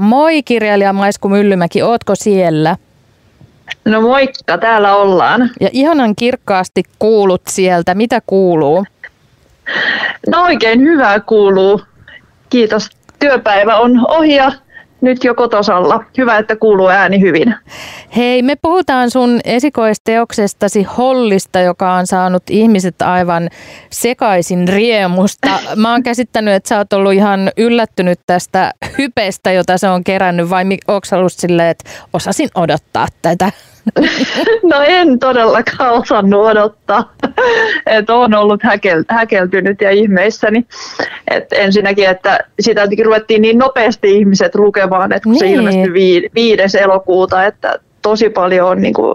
Moi kirjailija Maisku Myllymäki, ootko siellä? No moikka, täällä ollaan. Ja ihanan kirkkaasti kuulut sieltä. Mitä kuuluu? No oikein hyvää kuuluu. Kiitos. Työpäivä on ohi ja nyt jo kotosalla. Hyvä, että kuuluu ääni hyvin. Hei, me puhutaan sun esikoisteoksestasi Hollista, joka on saanut ihmiset aivan sekaisin riemusta. Mä oon käsittänyt, että sä oot ollut ihan yllättynyt tästä hypestä, jota se on kerännyt, vai onko ollut silleen, että osasin odottaa tätä? No en todellakaan osannut odottaa, että on ollut häkel, häkeltynyt ja ihmeissäni. Et ensinnäkin, että sitä ruvettiin niin nopeasti ihmiset lukemaan, että kun niin. se ilmestyi 5. elokuuta, että tosi paljon on niin kuin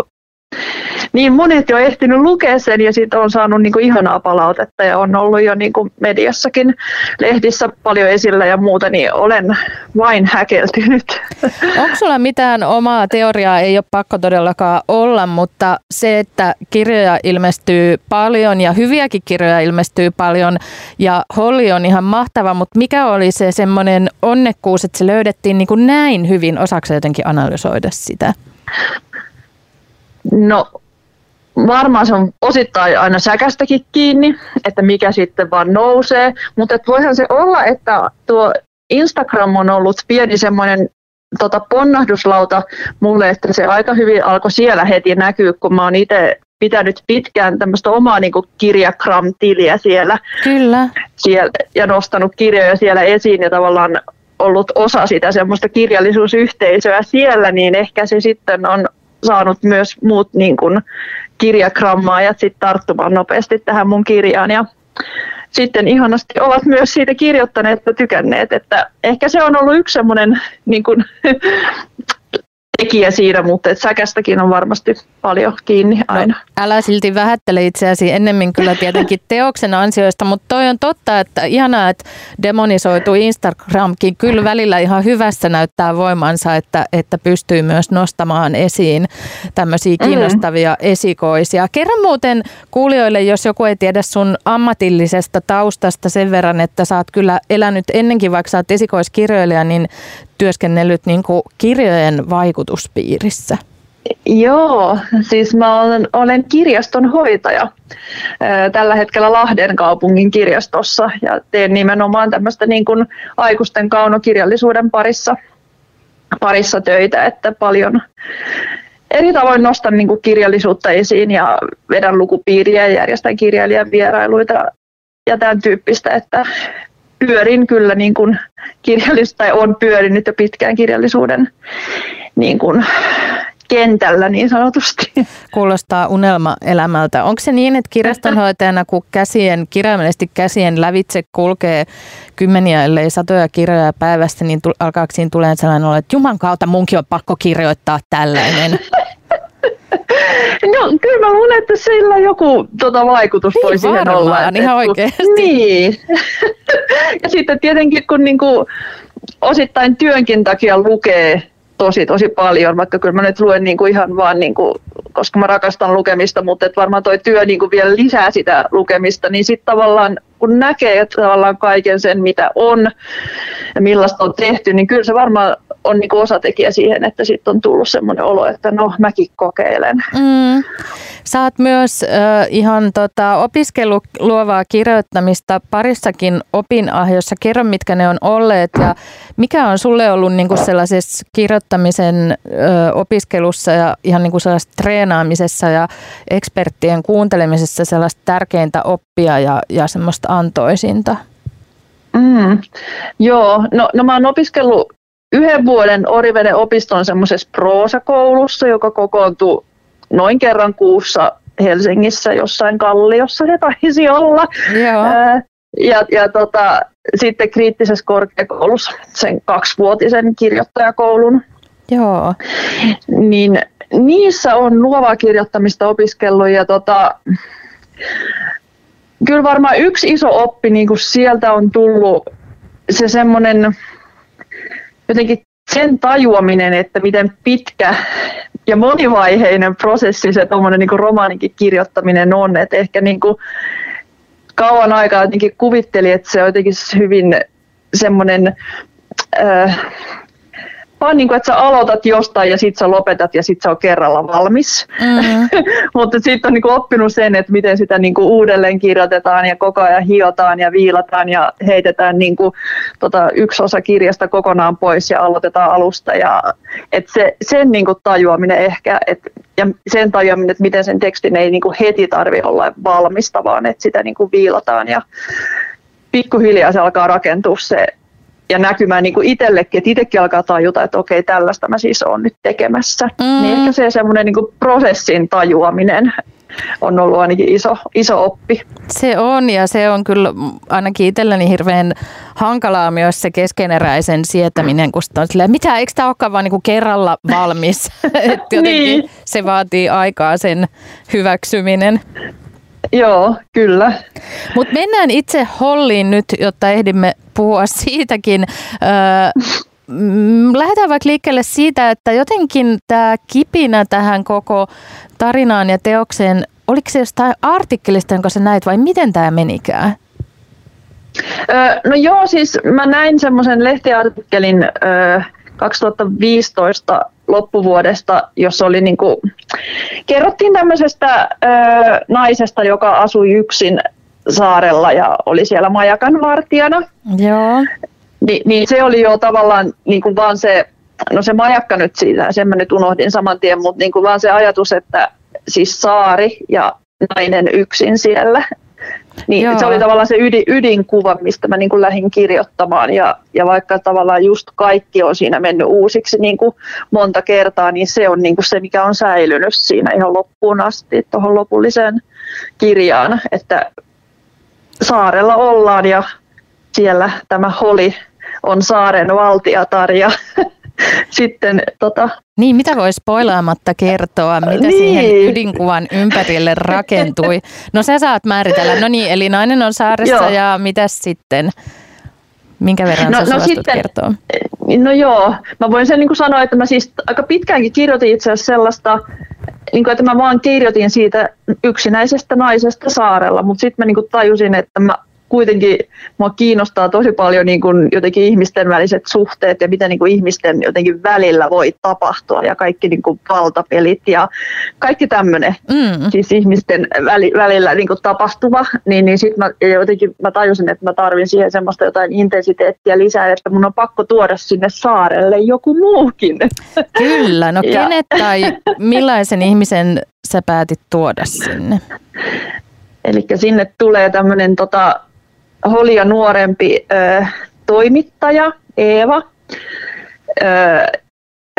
niin monet jo ehtinyt lukea sen ja sitten on saanut niin kuin ihanaa palautetta ja on ollut jo niin kuin mediassakin lehdissä paljon esillä ja muuta, niin olen vain häkeltynyt. Onko sulla mitään omaa teoriaa? Ei ole pakko todellakaan olla, mutta se, että kirjoja ilmestyy paljon ja hyviäkin kirjoja ilmestyy paljon ja Holli on ihan mahtava, mutta mikä oli se semmoinen onnekkuus, että se löydettiin niin kuin näin hyvin? Osaksi jotenkin analysoida sitä? No varmaan se on osittain aina säkästäkin kiinni, että mikä sitten vaan nousee, mutta et voihan se olla, että tuo Instagram on ollut pieni semmoinen tota ponnahduslauta mulle, että se aika hyvin alkoi siellä heti näkyä, kun mä oon itse pitänyt pitkään tämmöistä omaa niin kirjakram-tiliä siellä, Kyllä. siellä ja nostanut kirjoja siellä esiin ja tavallaan ollut osa sitä semmoista kirjallisuusyhteisöä siellä, niin ehkä se sitten on saanut myös muut niin kuin kirjagrammaajat sit tarttumaan nopeasti tähän mun kirjaan. Ja sitten ihanasti ovat myös siitä kirjoittaneet ja tykänneet, että ehkä se on ollut yksi semmoinen niin tekijä siinä, mutta et säkästäkin on varmasti paljon kiinni no, aina. No, älä silti vähättele itseäsi ennemmin kyllä tietenkin teoksen ansioista, mutta toi on totta, että ihanaa, että demonisoitu Instagramkin kyllä välillä ihan hyvässä näyttää voimansa, että, että pystyy myös nostamaan esiin tämmöisiä mm-hmm. kiinnostavia mm-hmm. esikoisia. Kerran muuten kuulijoille, jos joku ei tiedä sun ammatillisesta taustasta sen verran, että sä oot kyllä elänyt ennenkin, vaikka sä oot esikoiskirjoilija, niin työskennellyt niin kuin kirjojen vaikutuspiirissä? Joo, siis mä olen, olen kirjaston hoitaja tällä hetkellä Lahden kaupungin kirjastossa ja teen nimenomaan tämmöistä niin kuin aikuisten kaunokirjallisuuden parissa, parissa töitä, että paljon eri tavoin nostan niin kuin kirjallisuutta esiin ja vedän lukupiiriä ja järjestän kirjailijan vierailuita ja tämän tyyppistä, että pyörin kyllä niin kuin kirjallisuus, tai on pyörinyt jo pitkään kirjallisuuden niin kuin kentällä niin sanotusti. Kuulostaa unelmaelämältä. Onko se niin, että kirjastonhoitajana, kun käsien, kirjaimellisesti käsien lävitse kulkee kymmeniä, ellei satoja kirjoja päivästä, niin alkaako siinä tulee sellainen olla, että juman kautta munkin on pakko kirjoittaa tällainen? No kyllä mä luulen, että sillä joku tota, vaikutus niin voi siihen olla. Että, ihan oikeasti. Niin. ja sitten tietenkin kun niinku, osittain työnkin takia lukee tosi tosi paljon, vaikka kyllä mä nyt luen niinku ihan vaan, niinku, koska mä rakastan lukemista, mutta et varmaan toi työ niinku vielä lisää sitä lukemista, niin sitten tavallaan kun näkee tavallaan kaiken sen, mitä on ja millaista on tehty, niin kyllä se varmaan on niin osatekijä siihen, että sitten on tullut semmoinen olo, että no mäkin kokeilen. Mm. Sä oot myös äh, ihan tota, opiskellut luovaa kirjoittamista parissakin opinahjossa. Kerro, mitkä ne on olleet ja mikä on sulle ollut niin sellaisessa kirjoittamisen äh, opiskelussa ja ihan niin sellaisessa treenaamisessa ja eksperttien kuuntelemisessa sellaista tärkeintä oppia ja, ja semmoista antoisinta? Mm, joo, no, no mä oon opiskellut yhden vuoden Oriveden opiston semmoisessa proosakoulussa, joka kokoontuu noin kerran kuussa Helsingissä jossain kalliossa se taisi olla. Joo. ja, ja tota, sitten kriittisessä korkeakoulussa sen kaksivuotisen kirjoittajakoulun. Joo. Niin niissä on luovaa kirjoittamista opiskellut ja tota, kyllä varmaan yksi iso oppi niin kuin sieltä on tullut se semmoinen jotenkin sen tajuaminen, että miten pitkä ja monivaiheinen prosessi se tuommoinen niin romaaninkin kirjoittaminen on. Että ehkä niin kuin kauan aikaa jotenkin kuvitteli, että se on jotenkin hyvin semmoinen äh, vaan niin kuin, että sä aloitat jostain ja sitten sä lopetat ja sitten se on kerralla valmis. Mm-hmm. Mutta sitten on niin kuin oppinut sen, että miten sitä niin kuin uudelleen kirjoitetaan ja koko ajan hiotaan ja viilataan ja heitetään niin kuin, tota, yksi osa kirjasta kokonaan pois ja aloitetaan alusta. Ja, et se, sen niin kuin tajuaminen ehkä, et, ja sen tajuaminen, että miten sen tekstin ei niin kuin heti tarvi olla valmista, vaan että sitä niin kuin viilataan ja pikkuhiljaa se alkaa rakentua se ja näkymään niin kuin itsellekin, että itsekin alkaa tajuta, että okei, tällaista mä siis olen nyt tekemässä. Mm. Niin ehkä se semmoinen niin prosessin tajuaminen on ollut ainakin iso, iso oppi. Se on ja se on kyllä ainakin itselläni hirveän hankalaa myös se keskeneräisen sietäminen, kun on silleen, mitä, eikö tämä olekaan vaan niin kerralla valmis? jotenkin niin. se vaatii aikaa sen hyväksyminen. Joo, kyllä. Mutta mennään itse Holliin nyt, jotta ehdimme puhua siitäkin. Öö, lähdetään vaikka liikkeelle siitä, että jotenkin tämä kipinä tähän koko tarinaan ja teokseen, oliko se jostain artikkelista, jonka sä näit vai miten tämä menikään? Öö, no joo, siis mä näin semmoisen lehtiartikkelin öö, 2015 loppuvuodesta, jossa oli niin kuin, kerrottiin tämmöisestä ö, naisesta, joka asui yksin saarella ja oli siellä majakan vartijana. Joo. Ni, niin se oli jo tavallaan niin kuin vaan se, no se majakka nyt siitä, sen mä nyt unohdin saman tien, mutta niin kuin vaan se ajatus, että siis saari ja nainen yksin siellä, niin se oli tavallaan se ydin, ydinkuva, mistä mä niin kuin lähdin kirjoittamaan. Ja, ja vaikka tavallaan just kaikki on siinä mennyt uusiksi niin kuin monta kertaa, niin se on niin kuin se, mikä on säilynyt siinä ihan loppuun asti, tuohon lopulliseen kirjaan. Että saarella ollaan ja siellä tämä Holi on saaren valtiatar ja sitten tota... Niin, mitä voi spoilaamatta kertoa, mitä niin. siihen ydinkuvan ympärille rakentui? No sä saat määritellä. No niin, eli nainen on saaressa joo. ja mitä sitten? Minkä verran no, sä no sitten, kertoa? No joo, mä voin sen niin kuin sanoa, että mä siis aika pitkäänkin kirjoitin itse asiassa sellaista, niin kuin, että mä vaan kirjoitin siitä yksinäisestä naisesta saarella, mutta sitten mä niin kuin tajusin, että mä kuitenkin mua kiinnostaa tosi paljon niin kuin jotenkin ihmisten väliset suhteet ja mitä niin kuin ihmisten jotenkin välillä voi tapahtua ja kaikki niin kuin valtapelit ja kaikki tämmöinen, mm. siis ihmisten väli, välillä niin kuin tapahtuva, niin, niin sitten mä jotenkin mä tajusin, että mä tarvin siihen semmoista jotain intensiteettiä lisää, että mun on pakko tuoda sinne saarelle joku muukin. Kyllä, no ja. kenet tai millaisen ihmisen sä päätit tuoda sinne? Eli sinne tulee tämmöinen tota, Holia nuorempi ö, toimittaja Eeva. Ö,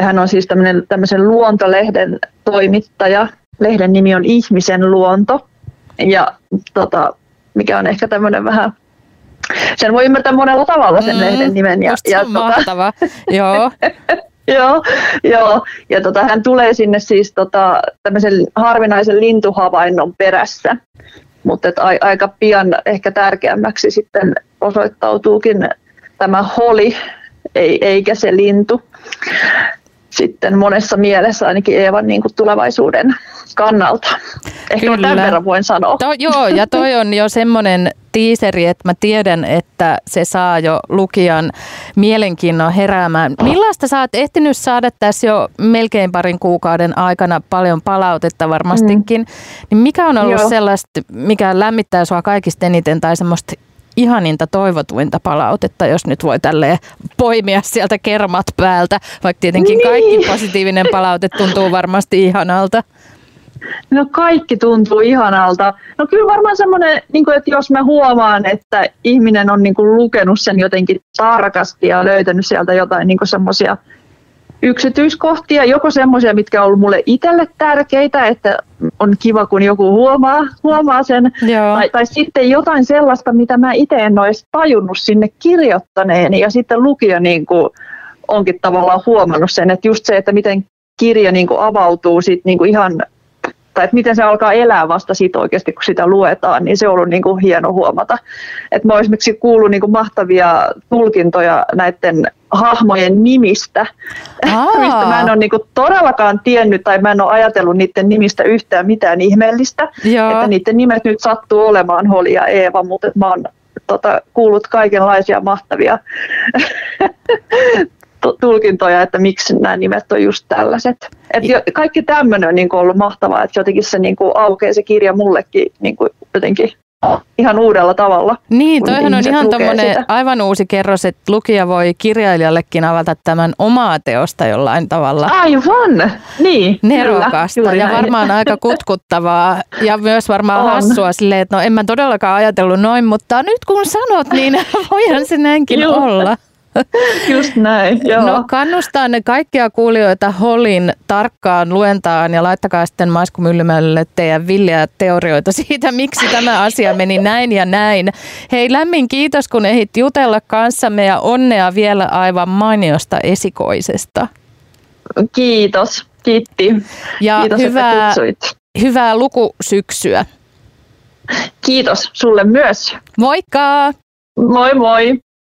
hän on siis tämmöinen, tämmöisen luontolehden toimittaja. Lehden nimi on Ihmisen luonto. Ja tota, mikä on ehkä tämmöinen vähän sen voi ymmärtää monella tavalla sen mm, lehden nimen. Ja, ja tota, mahtava, joo. joo, joo. Ja tota, hän tulee sinne siis tota, tämmöisen harvinaisen lintuhavainnon perässä mutta että aika pian ehkä tärkeämmäksi sitten osoittautuukin tämä holi, ei, eikä se lintu. Sitten monessa mielessä ainakin Eevan niin kuin tulevaisuuden kannalta. Ehkä Kyllä. tämän verran voin sanoa. To, joo, ja toi on jo semmoinen tiiseri, että mä tiedän, että se saa jo lukijan mielenkiinnon heräämään. Millaista sä oot ehtinyt saada tässä jo melkein parin kuukauden aikana paljon palautetta varmastikin, mm. niin mikä on ollut Joo. sellaista, mikä lämmittää sua kaikista eniten tai semmoista ihaninta toivotuinta palautetta, jos nyt voi tälleen poimia sieltä kermat päältä, vaikka tietenkin niin. kaikki positiivinen palaute tuntuu varmasti ihanalta. No kaikki tuntuu ihanalta. No kyllä varmaan semmoinen, niin että jos mä huomaan, että ihminen on niin kuin lukenut sen jotenkin tarkasti ja löytänyt sieltä jotain niin semmoisia yksityiskohtia, joko semmoisia, mitkä on ollut mulle itselle tärkeitä, että on kiva, kun joku huomaa, huomaa sen, tai, tai sitten jotain sellaista, mitä mä itse en olisi tajunnut sinne kirjoittaneeni, ja sitten lukija niin kuin onkin tavallaan huomannut sen, että just se, että miten kirja niin kuin avautuu sit niin kuin ihan tai että miten se alkaa elää vasta siitä oikeasti, kun sitä luetaan, niin se on ollut niin kuin hieno huomata. Että mä esimerkiksi kuullut niin kuin mahtavia tulkintoja näiden hahmojen nimistä, Aa. mistä mä en ole niin kuin todellakaan tiennyt tai mä en ole ajatellut niiden nimistä yhtään mitään ihmeellistä. Joo. Että niiden nimet nyt sattuu olemaan Holi ja Eeva, mutta mä oon tota, kuullut kaikenlaisia mahtavia tulkintoja, että miksi nämä nimet on just tällaiset. Et jo, kaikki tämmöinen on niin kuin ollut mahtavaa, että jotenkin se niin kuin aukeaa se kirja mullekin niin kuin jotenkin ihan uudella tavalla. Niin, toihan on ihan tuommoinen aivan uusi kerros, että lukija voi kirjailijallekin avata tämän omaa teosta jollain tavalla. Aivan, niin. Nerokasta kyllä, ja varmaan aika kutkuttavaa ja myös varmaan on. hassua silleen, että no en mä todellakaan ajatellut noin, mutta nyt kun sanot, niin voihan se näinkin Joo. olla. Just näin, joo. No kannustaa ne kaikkia kuulijoita Holin tarkkaan luentaan ja laittakaa sitten Maisku Myllymälle teidän villiä teorioita siitä, miksi tämä asia meni näin ja näin. Hei lämmin kiitos, kun ehdit jutella kanssamme ja onnea vielä aivan mainiosta esikoisesta. Kiitos, kiitti. Ja kiitos, hyvää, hyvää lukusyksyä. Kiitos sulle myös. Moikka! Moi moi!